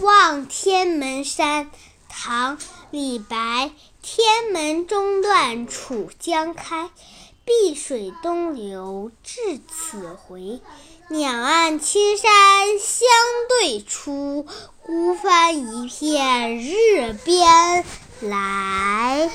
望天门山唐李白天门中断楚江开碧水东流至此回两岸青山相对出孤帆一片日边来。